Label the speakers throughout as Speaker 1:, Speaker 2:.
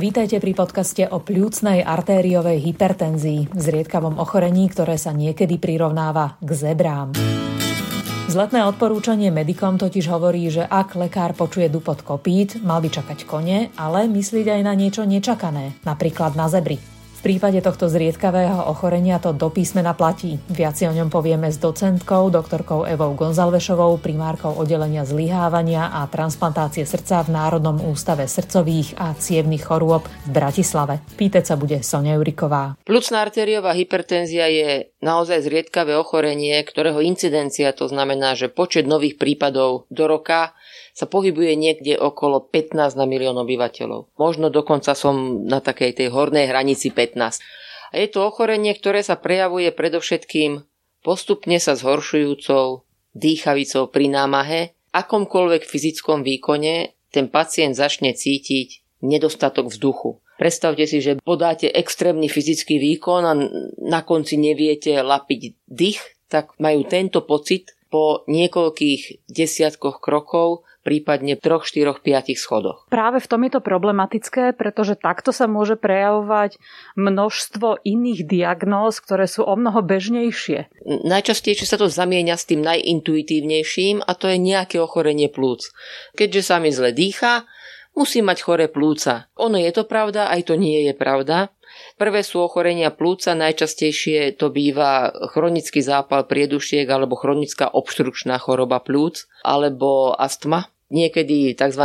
Speaker 1: Vítajte pri podcaste o pľúcnej artériovej hypertenzii, zriedkavom ochorení, ktoré sa niekedy prirovnáva k zebrám. Zletné odporúčanie medikom totiž hovorí, že ak lekár počuje dupot kopít, mal by čakať kone, ale myslieť aj na niečo nečakané, napríklad na zebry. V prípade tohto zriedkavého ochorenia to do písmena platí. Viac si o ňom povieme s docentkou, doktorkou Evou Gonzalvešovou, primárkou oddelenia zlyhávania a transplantácie srdca v Národnom ústave srdcových a cievnych chorôb v Bratislave. Pýtať sa bude Sonia Juriková.
Speaker 2: Pľucná arteriová hypertenzia je naozaj zriedkavé ochorenie, ktorého incidencia, to znamená, že počet nových prípadov do roka sa pohybuje niekde okolo 15 na milión obyvateľov. Možno dokonca som na takej tej hornej hranici 15. A je to ochorenie, ktoré sa prejavuje predovšetkým postupne sa zhoršujúcou dýchavicou pri námahe, akomkoľvek fyzickom výkone ten pacient začne cítiť nedostatok vzduchu. Predstavte si, že podáte extrémny fyzický výkon a na konci neviete lapiť dých, tak majú tento pocit po niekoľkých desiatkoch krokov prípadne 3, 4, 5 schodoch.
Speaker 3: Práve v tom je to problematické, pretože takto sa môže prejavovať množstvo iných diagnóz, ktoré sú o mnoho bežnejšie.
Speaker 2: Najčastejšie sa to zamieňa s tým najintuitívnejším a to je nejaké ochorenie plúc. Keďže sa mi zle dýcha, musí mať chore plúca. Ono je to pravda, aj to nie je pravda. Prvé sú ochorenia plúca, najčastejšie to býva chronický zápal priedušiek alebo chronická obštrukčná choroba plúc alebo astma. Niekedy tzv.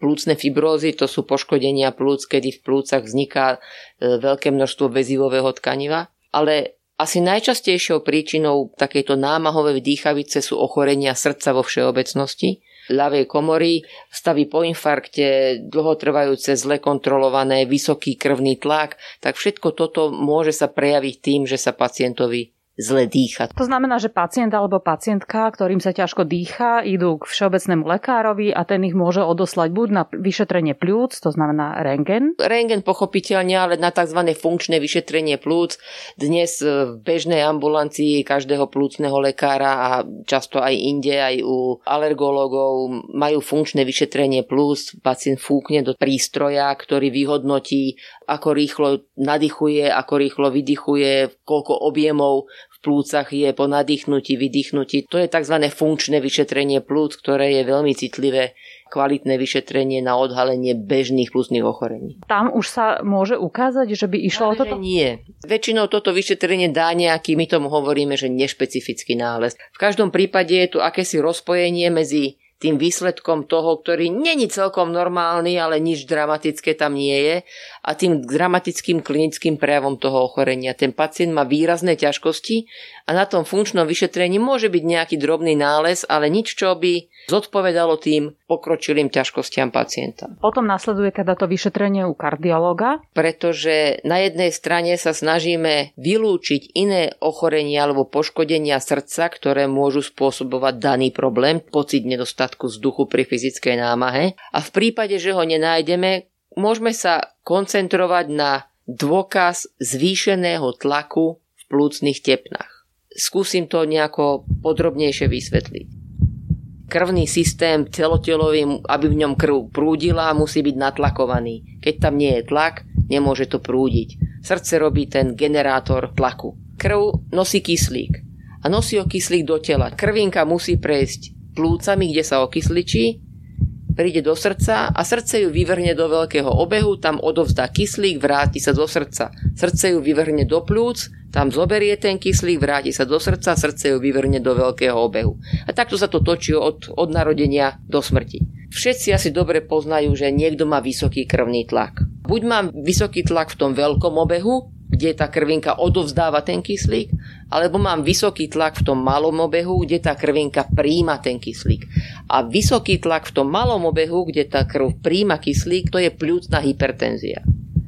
Speaker 2: plúcne fibrózy, to sú poškodenia plúc, kedy v plúcach vzniká e, veľké množstvo väzivového tkaniva. Ale asi najčastejšou príčinou takejto námahovej dýchavice sú ochorenia srdca vo všeobecnosti ľavej komory, stavy po infarkte, dlhotrvajúce, zle kontrolované, vysoký krvný tlak, tak všetko toto môže sa prejaviť tým, že sa pacientovi zle dýchať.
Speaker 3: To znamená, že pacient alebo pacientka, ktorým sa ťažko dýcha, idú k všeobecnému lekárovi a ten ich môže odoslať buď na vyšetrenie plúc, to znamená rengen.
Speaker 2: Rengen pochopiteľne, ale na tzv. funkčné vyšetrenie plúc. Dnes v bežnej ambulancii každého plúcneho lekára a často aj inde, aj u alergológov majú funkčné vyšetrenie plúc. Pacient fúkne do prístroja, ktorý vyhodnotí, ako rýchlo nadýchuje, ako rýchlo vydychuje, koľko objemov plúcach je po nadýchnutí, vydýchnutí. To je tzv. funkčné vyšetrenie plúc, ktoré je veľmi citlivé kvalitné vyšetrenie na odhalenie bežných plúcnych ochorení.
Speaker 3: Tam už sa môže ukázať, že by išlo o toto?
Speaker 2: Nie. Väčšinou toto vyšetrenie dá nejaký, my tomu hovoríme, že nešpecifický nález. V každom prípade je tu akési rozpojenie medzi tým výsledkom toho, ktorý není celkom normálny, ale nič dramatické tam nie je a tým dramatickým klinickým prejavom toho ochorenia. Ten pacient má výrazné ťažkosti a na tom funkčnom vyšetrení môže byť nejaký drobný nález, ale nič, čo by zodpovedalo tým pokročilým ťažkostiam pacienta.
Speaker 3: Potom nasleduje teda to vyšetrenie u kardiologa.
Speaker 2: Pretože na jednej strane sa snažíme vylúčiť iné ochorenia alebo poškodenia srdca, ktoré môžu spôsobovať daný problém, pocit nedostatku vzduchu pri fyzickej námahe. A v prípade, že ho nenájdeme, môžeme sa koncentrovať na dôkaz zvýšeného tlaku v plúcnych tepnách. Skúsim to nejako podrobnejšie vysvetliť. Krvný systém celotelový, aby v ňom krv prúdila, musí byť natlakovaný. Keď tam nie je tlak, nemôže to prúdiť. Srdce robí ten generátor tlaku. Krv nosí kyslík a nosí ho kyslík do tela. Krvinka musí prejsť plúcami, kde sa okysličí príde do srdca a srdce ju vyvrhne do veľkého obehu, tam odovzdá kyslík, vráti sa do srdca. Srdce ju vyvrhne do plúc, tam zoberie ten kyslík, vráti sa do srdca, srdce ju vyvrhne do veľkého obehu. A takto sa to točí od, od narodenia do smrti. Všetci asi dobre poznajú, že niekto má vysoký krvný tlak. Buď mám vysoký tlak v tom veľkom obehu, kde tá krvinka odovzdáva ten kyslík, alebo mám vysoký tlak v tom malom obehu, kde tá krvinka príjma ten kyslík. A vysoký tlak v tom malom obehu, kde tá krv príjma kyslík, to je pľúcna hypertenzia.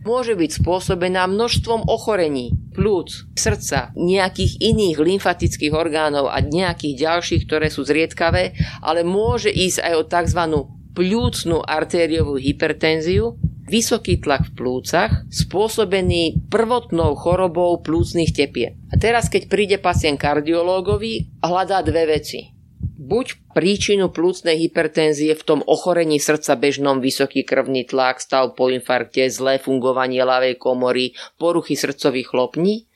Speaker 2: Môže byť spôsobená množstvom ochorení plúc, srdca, nejakých iných lymfatických orgánov a nejakých ďalších, ktoré sú zriedkavé, ale môže ísť aj o tzv. pľúcnú artériovú hypertenziu, vysoký tlak v plúcach spôsobený prvotnou chorobou plúcnych tepien. A teraz, keď príde pacient kardiológovi, hľadá dve veci. Buď príčinu plúcnej hypertenzie v tom ochorení srdca bežnom vysoký krvný tlak, stav po infarkte, zlé fungovanie ľavej komory, poruchy srdcových chlopní,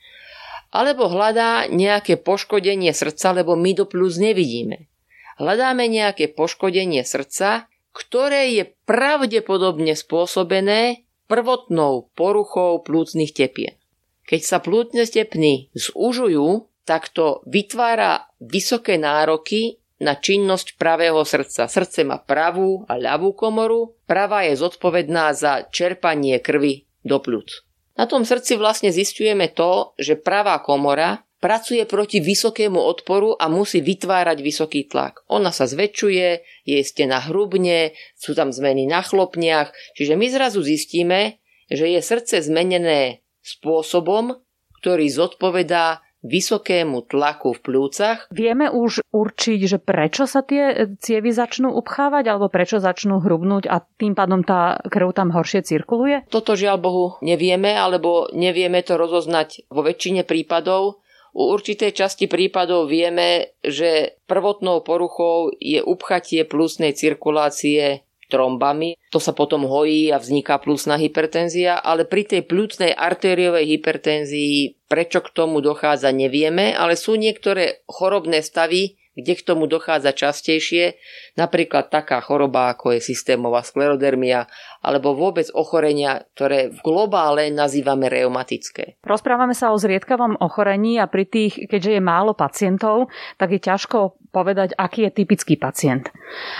Speaker 2: alebo hľadá nejaké poškodenie srdca, lebo my do plúc nevidíme. Hľadáme nejaké poškodenie srdca, ktoré je pravdepodobne spôsobené prvotnou poruchou plúcnych tepien. Keď sa plúcne tepny zúžujú, tak to vytvára vysoké nároky na činnosť pravého srdca. Srdce má pravú a ľavú komoru, pravá je zodpovedná za čerpanie krvi do plúc. Na tom srdci vlastne zistujeme to, že pravá komora pracuje proti vysokému odporu a musí vytvárať vysoký tlak. Ona sa zväčšuje, je stena hrubne, sú tam zmeny na chlopniach, čiže my zrazu zistíme, že je srdce zmenené spôsobom, ktorý zodpovedá vysokému tlaku v plúcach.
Speaker 3: Vieme už určiť, že prečo sa tie cievy začnú upchávať alebo prečo začnú hrubnúť a tým pádom tá krv tam horšie cirkuluje?
Speaker 2: Toto žiaľ Bohu nevieme, alebo nevieme to rozoznať vo väčšine prípadov. U určitej časti prípadov vieme, že prvotnou poruchou je upchatie plusnej cirkulácie trombami. To sa potom hojí a vzniká plusná hypertenzia, ale pri tej plúcnej artériovej hypertenzii prečo k tomu dochádza nevieme, ale sú niektoré chorobné stavy, kde k tomu dochádza častejšie, napríklad taká choroba ako je systémová sklerodermia alebo vôbec ochorenia, ktoré v globále nazývame reumatické.
Speaker 3: Rozprávame sa o zriedkavom ochorení a pri tých, keďže je málo pacientov, tak je ťažko povedať, aký je typický pacient.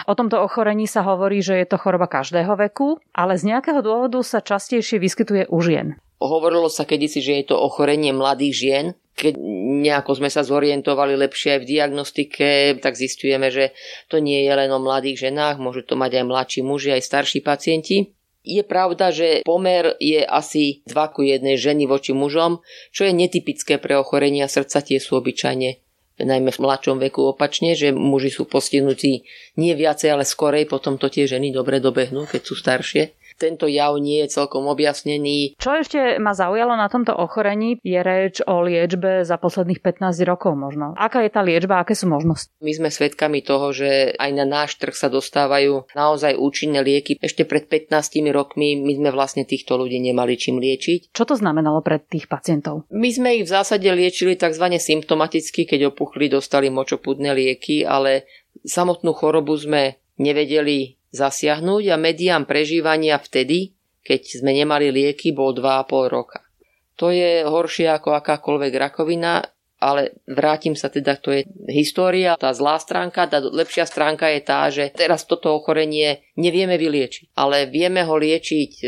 Speaker 3: O tomto ochorení sa hovorí, že je to choroba každého veku, ale z nejakého dôvodu sa častejšie vyskytuje u žien.
Speaker 2: Hovorilo sa kedysi, že je to ochorenie mladých žien. Keď nejako sme sa zorientovali lepšie aj v diagnostike, tak zistujeme, že to nie je len o mladých ženách, môžu to mať aj mladší muži, aj starší pacienti. Je pravda, že pomer je asi 2 ku 1 ženy voči mužom, čo je netypické pre ochorenia srdca, tie sú obyčajne najmä v mladšom veku opačne, že muži sú postihnutí nie viacej, ale skorej, potom to tie ženy dobre dobehnú, keď sú staršie tento jav nie je celkom objasnený.
Speaker 3: Čo ešte ma zaujalo na tomto ochorení, je reč o liečbe za posledných 15 rokov možno. Aká je tá liečba, aké sú možnosti?
Speaker 2: My sme svedkami toho, že aj na náš trh sa dostávajú naozaj účinné lieky. Ešte pred 15 rokmi my sme vlastne týchto ľudí nemali čím liečiť.
Speaker 3: Čo to znamenalo pre tých pacientov?
Speaker 2: My sme ich v zásade liečili tzv. symptomaticky, keď opuchli, dostali močopudné lieky, ale samotnú chorobu sme nevedeli zasiahnuť a medián prežívania vtedy, keď sme nemali lieky, bol 2,5 roka. To je horšie ako akákoľvek rakovina, ale vrátim sa teda, to je história, tá zlá stránka, tá lepšia stránka je tá, že teraz toto ochorenie nevieme vyliečiť, ale vieme ho liečiť e,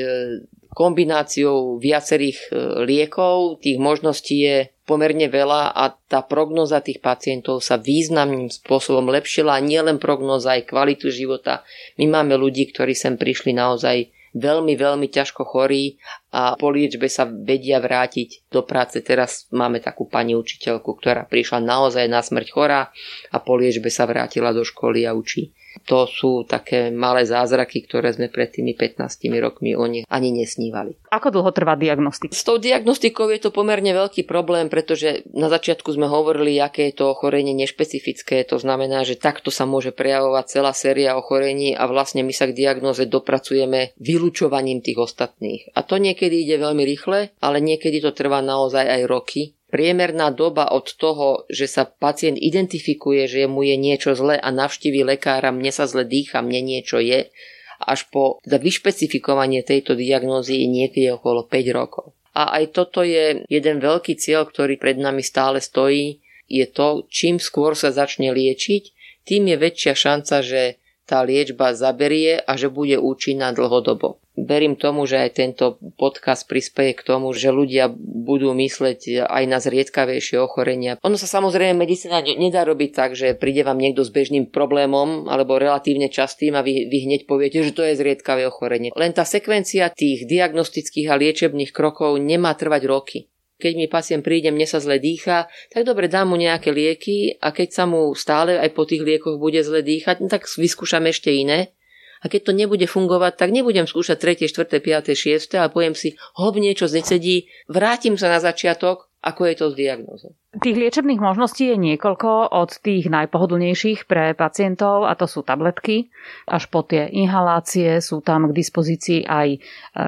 Speaker 2: kombináciou viacerých e, liekov, tých možností je pomerne veľa a tá prognoza tých pacientov sa významným spôsobom lepšila. Nie len prognoza, aj kvalitu života. My máme ľudí, ktorí sem prišli naozaj veľmi, veľmi ťažko chorí a po liečbe sa vedia vrátiť do práce. Teraz máme takú pani učiteľku, ktorá prišla naozaj na smrť chorá a po liečbe sa vrátila do školy a učí. To sú také malé zázraky, ktoré sme pred tými 15 rokmi o nich ani nesnívali.
Speaker 3: Ako dlho trvá diagnostika?
Speaker 2: S tou diagnostikou je to pomerne veľký problém, pretože na začiatku sme hovorili, aké je to ochorenie nešpecifické. To znamená, že takto sa môže prejavovať celá séria ochorení a vlastne my sa k diagnoze dopracujeme vylúčovaním tých ostatných. A to niekedy ide veľmi rýchle, ale niekedy to trvá naozaj aj roky Priemerná doba od toho, že sa pacient identifikuje, že mu je niečo zlé a navštívi lekára, mne sa zle dýcha, mne niečo je, až po vyšpecifikovanie tejto diagnózy je niekedy okolo 5 rokov. A aj toto je jeden veľký cieľ, ktorý pred nami stále stojí, je to, čím skôr sa začne liečiť, tým je väčšia šanca, že tá liečba zaberie a že bude účinná dlhodobo. Verím tomu, že aj tento podcast prispieje k tomu, že ľudia budú mysleť aj na zriedkavejšie ochorenia. Ono sa samozrejme medicína nedá robiť tak, že príde vám niekto s bežným problémom alebo relatívne častým a vy, vy hneď poviete, že to je zriedkavé ochorenie. Len tá sekvencia tých diagnostických a liečebných krokov nemá trvať roky keď mi pacient príde, mne sa zle dýcha, tak dobre, dám mu nejaké lieky a keď sa mu stále aj po tých liekoch bude zle dýchať, no tak vyskúšam ešte iné. A keď to nebude fungovať, tak nebudem skúšať 3., 4., 5., 6. a poviem si, hob niečo znecedí, vrátim sa na začiatok, ako je to s diagnózou.
Speaker 3: Tých liečebných možností je niekoľko, od tých najpohodlnejších pre pacientov, a to sú tabletky, až po tie inhalácie, sú tam k dispozícii aj e,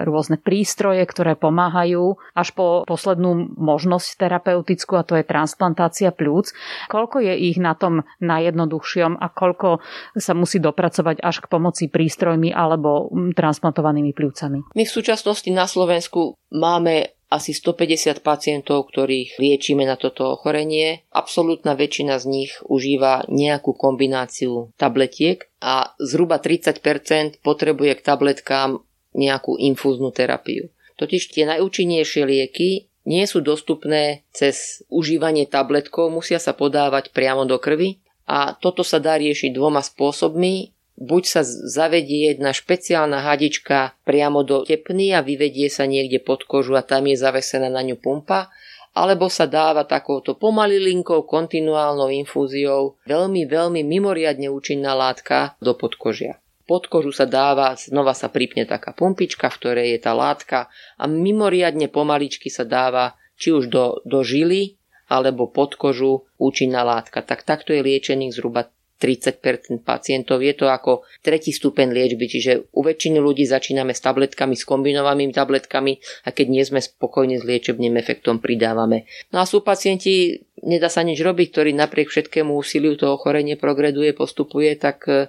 Speaker 3: rôzne prístroje, ktoré pomáhajú, až po poslednú možnosť terapeutickú, a to je transplantácia plúc. Koľko je ich na tom najjednoduchšom a koľko sa musí dopracovať až k pomoci prístrojmi alebo transplantovanými plúcami?
Speaker 2: My v súčasnosti na Slovensku máme asi 150 pacientov, ktorých liečíme na toto ochorenie. Absolútna väčšina z nich užíva nejakú kombináciu tabletiek a zhruba 30% potrebuje k tabletkám nejakú infúznu terapiu. Totiž tie najúčinnejšie lieky nie sú dostupné cez užívanie tabletkov, musia sa podávať priamo do krvi a toto sa dá riešiť dvoma spôsobmi buď sa zavedie jedna špeciálna hadička priamo do tepny a vyvedie sa niekde pod kožu a tam je zavesená na ňu pumpa, alebo sa dáva takouto pomalilinkou kontinuálnou infúziou veľmi, veľmi mimoriadne účinná látka do podkožia. Pod kožu sa dáva, znova sa pripne taká pumpička, v ktorej je tá látka a mimoriadne pomaličky sa dáva či už do, do žily, alebo pod kožu účinná látka. Tak takto je liečených zhruba 30% pacientov. Je to ako tretí stupeň liečby, čiže u väčšiny ľudí začíname s tabletkami, s kombinovanými tabletkami a keď nie sme spokojní s liečebným efektom, pridávame. No a sú pacienti, nedá sa nič robiť, ktorí napriek všetkému úsiliu to ochorenie progreduje, postupuje, tak e,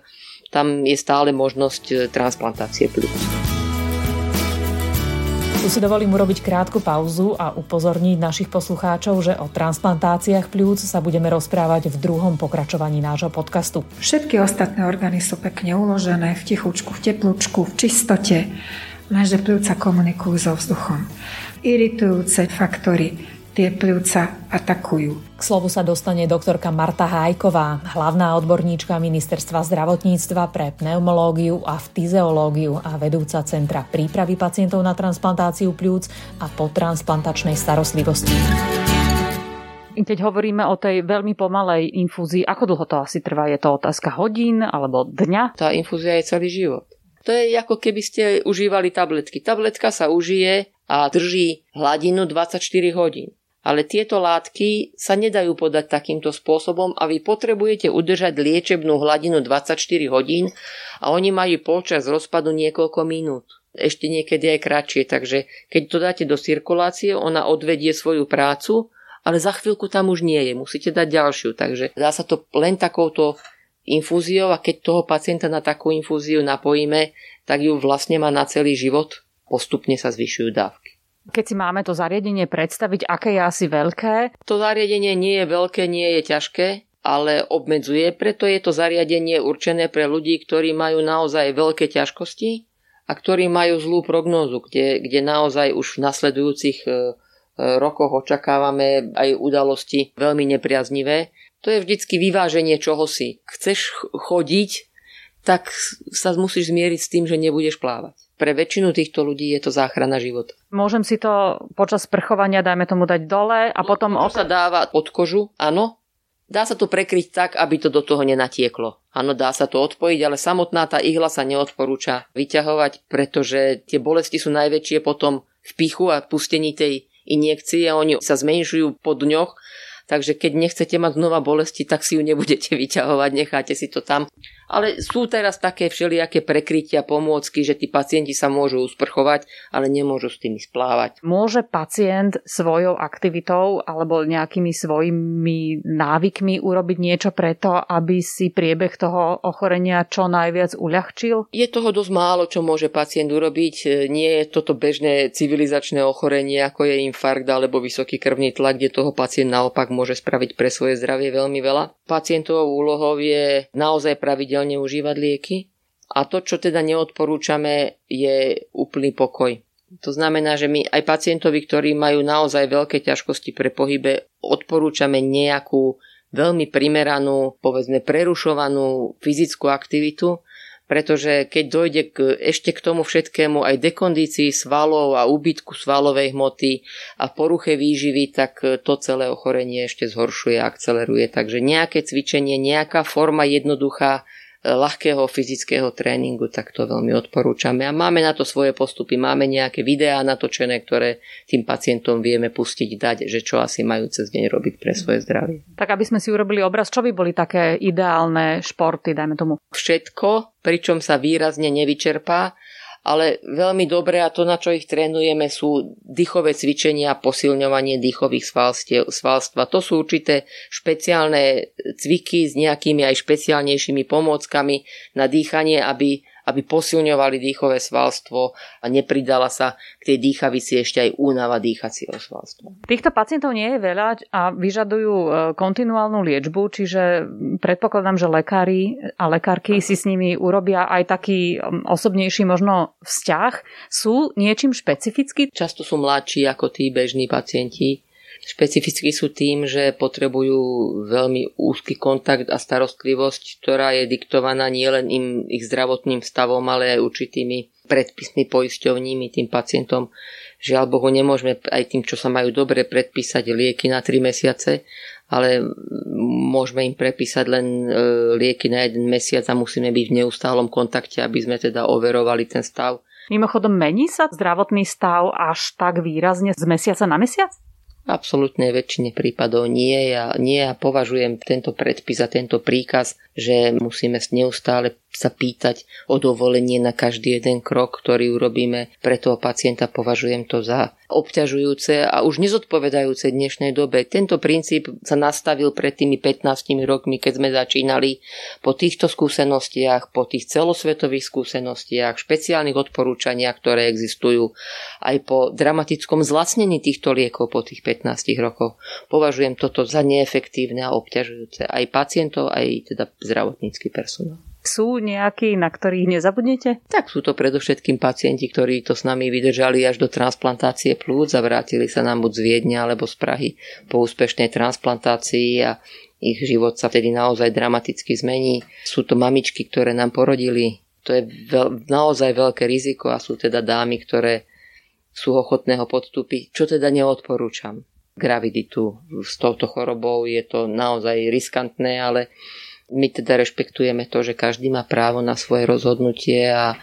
Speaker 2: tam je stále možnosť e, transplantácie pľúc.
Speaker 1: Tu si dovolím urobiť krátku pauzu a upozorniť našich poslucháčov, že o transplantáciách pľúc sa budeme rozprávať v druhom pokračovaní nášho podcastu.
Speaker 4: Všetky ostatné orgány sú pekne uložené v tichučku, v teplúčku, v čistote, lenže pľúca komunikujú so vzduchom. Iritujúce faktory tie pľúca atakujú.
Speaker 1: K slovu sa dostane doktorka Marta Hájková, hlavná odborníčka Ministerstva zdravotníctva pre pneumológiu a fyziológiu a vedúca Centra prípravy pacientov na transplantáciu pľúc a potransplantačnej starostlivosti.
Speaker 3: Keď hovoríme o tej veľmi pomalej infúzii, ako dlho to asi trvá? Je to otázka hodín alebo dňa?
Speaker 2: Tá infúzia je celý život. To je ako keby ste užívali tabletky. Tabletka sa užije a drží hladinu 24 hodín ale tieto látky sa nedajú podať takýmto spôsobom a vy potrebujete udržať liečebnú hladinu 24 hodín a oni majú počas rozpadu niekoľko minút. Ešte niekedy aj kratšie, takže keď to dáte do cirkulácie, ona odvedie svoju prácu, ale za chvíľku tam už nie je, musíte dať ďalšiu, takže dá sa to len takouto infúziou a keď toho pacienta na takú infúziu napojíme, tak ju vlastne má na celý život, postupne sa zvyšujú dávky.
Speaker 3: Keď si máme to zariadenie predstaviť, aké je asi veľké?
Speaker 2: To zariadenie nie je veľké, nie je ťažké, ale obmedzuje, preto je to zariadenie určené pre ľudí, ktorí majú naozaj veľké ťažkosti a ktorí majú zlú prognózu, kde, kde naozaj už v nasledujúcich e, e, rokoch očakávame aj udalosti veľmi nepriaznivé. To je vždycky vyváženie čohosi. Chceš chodiť, tak sa musíš zmieriť s tým, že nebudeš plávať pre väčšinu týchto ľudí je to záchrana života.
Speaker 3: Môžem si to počas sprchovania, dajme tomu, dať dole a no, potom...
Speaker 2: To sa dáva pod kožu, áno. Dá sa to prekryť tak, aby to do toho nenatieklo. Áno, dá sa to odpojiť, ale samotná tá ihla sa neodporúča vyťahovať, pretože tie bolesti sú najväčšie potom v pichu a pustení tej injekcie a oni sa zmenšujú po dňoch takže keď nechcete mať znova bolesti, tak si ju nebudete vyťahovať, necháte si to tam. Ale sú teraz také všelijaké prekrytia, pomôcky, že tí pacienti sa môžu usprchovať, ale nemôžu s tými splávať.
Speaker 3: Môže pacient svojou aktivitou alebo nejakými svojimi návykmi urobiť niečo preto, aby si priebeh toho ochorenia čo najviac uľahčil?
Speaker 2: Je toho dosť málo, čo môže pacient urobiť. Nie je toto bežné civilizačné ochorenie, ako je infarkt alebo vysoký krvný tlak, kde toho pacient naopak môže spraviť pre svoje zdravie veľmi veľa. Pacientovou úlohou je naozaj pravidelne pravidelne užívať lieky. A to, čo teda neodporúčame, je úplný pokoj. To znamená, že my aj pacientovi, ktorí majú naozaj veľké ťažkosti pre pohybe, odporúčame nejakú veľmi primeranú, povedzme prerušovanú fyzickú aktivitu, pretože keď dojde k, ešte k tomu všetkému aj dekondícii svalov a úbytku svalovej hmoty a poruche výživy, tak to celé ochorenie ešte zhoršuje a akceleruje. Takže nejaké cvičenie, nejaká forma jednoduchá ľahkého fyzického tréningu, tak to veľmi odporúčame. A máme na to svoje postupy, máme nejaké videá natočené, ktoré tým pacientom vieme pustiť, dať, že čo asi majú cez deň robiť pre svoje zdravie.
Speaker 3: Tak aby sme si urobili obraz, čo by boli také ideálne športy, dajme tomu?
Speaker 2: Všetko, pričom sa výrazne nevyčerpá ale veľmi dobré a to, na čo ich trénujeme, sú dýchové cvičenia a posilňovanie dýchových svalstva. To sú určité špeciálne cviky s nejakými aj špeciálnejšími pomôckami na dýchanie, aby aby posilňovali dýchové svalstvo a nepridala sa k tej dýchavici ešte aj únava dýchacieho svalstva.
Speaker 3: Týchto pacientov nie je veľa a vyžadujú e, kontinuálnu liečbu, čiže predpokladám, že lekári a lekárky si s nimi urobia aj taký osobnejší možno vzťah. Sú niečím špecificky?
Speaker 2: Často sú mladší ako tí bežní pacienti Špecificky sú tým, že potrebujú veľmi úzky kontakt a starostlivosť, ktorá je diktovaná nielen im ich zdravotným stavom, ale aj určitými predpismi poisťovními tým pacientom. Žiaľ Bohu, nemôžeme aj tým, čo sa majú dobre predpísať lieky na 3 mesiace, ale môžeme im prepísať len e, lieky na jeden mesiac a musíme byť v neustálom kontakte, aby sme teda overovali ten stav.
Speaker 3: Mimochodom, mení sa zdravotný stav až tak výrazne z mesiaca na mesiac?
Speaker 2: Absolútnej väčšine prípadov nie. Ja, nie ja považujem tento predpis a tento príkaz, že musíme neustále sa pýtať o dovolenie na každý jeden krok, ktorý urobíme. Pre toho pacienta považujem to za obťažujúce a už nezodpovedajúce dnešnej dobe. Tento princíp sa nastavil pred tými 15 rokmi, keď sme začínali. Po týchto skúsenostiach, po tých celosvetových skúsenostiach, špeciálnych odporúčaniach, ktoré existujú, aj po dramatickom zlacnení týchto liekov po tých 15 rokoch, považujem toto za neefektívne a obťažujúce aj pacientov, aj teda zdravotnícky personál.
Speaker 3: Sú nejakí, na ktorých nezabudnete?
Speaker 2: Tak sú to predovšetkým pacienti, ktorí to s nami vydržali až do transplantácie plúc a vrátili sa nám buď z Viedňa alebo z Prahy po úspešnej transplantácii a ich život sa vtedy naozaj dramaticky zmení. Sú to mamičky, ktoré nám porodili. To je veľ, naozaj veľké riziko a sú teda dámy, ktoré sú ochotné ho podstúpiť, čo teda neodporúčam. Graviditu s touto chorobou je to naozaj riskantné, ale my teda rešpektujeme to, že každý má právo na svoje rozhodnutie a,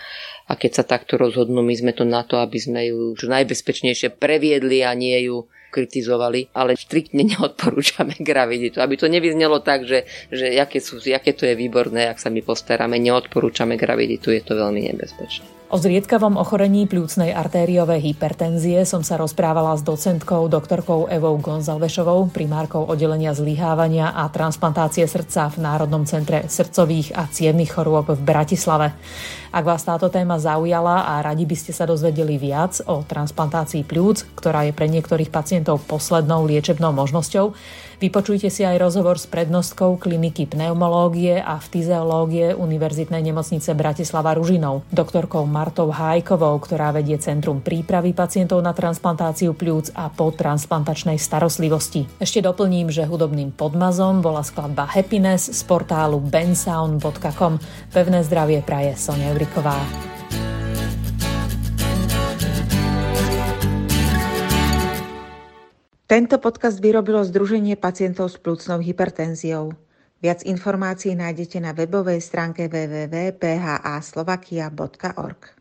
Speaker 2: a keď sa takto rozhodnú, my sme to na to, aby sme ju čo najbezpečnejšie previedli a nie ju kritizovali, ale striktne neodporúčame graviditu. Aby to nevyznelo tak, že, že aké, sú, aké to je výborné, ak sa my postaráme, neodporúčame graviditu, je to veľmi nebezpečné.
Speaker 1: O zriedkavom ochorení pľúcnej artériovej hypertenzie som sa rozprávala s docentkou doktorkou Evou Gonzalvešovou, primárkou oddelenia zlyhávania a transplantácie srdca v Národnom centre srdcových a cievných chorôb v Bratislave. Ak vás táto téma zaujala a radi by ste sa dozvedeli viac o transplantácii pľúc, ktorá je pre niektorých pacientov poslednou liečebnou možnosťou, Vypočujte si aj rozhovor s prednostkou kliniky pneumológie a fyziológie Univerzitnej nemocnice Bratislava Ružinov, doktorkou Martou Hájkovou, ktorá vedie Centrum prípravy pacientov na transplantáciu pľúc a po transplantačnej starostlivosti. Ešte doplním, že hudobným podmazom bola skladba Happiness z portálu bensound.com. Pevné zdravie praje Sonia Euriková.
Speaker 5: Tento podcast vyrobilo Združenie pacientov s plúcnou hypertenziou. Viac informácií nájdete na webovej stránke www.phaslovakia.org.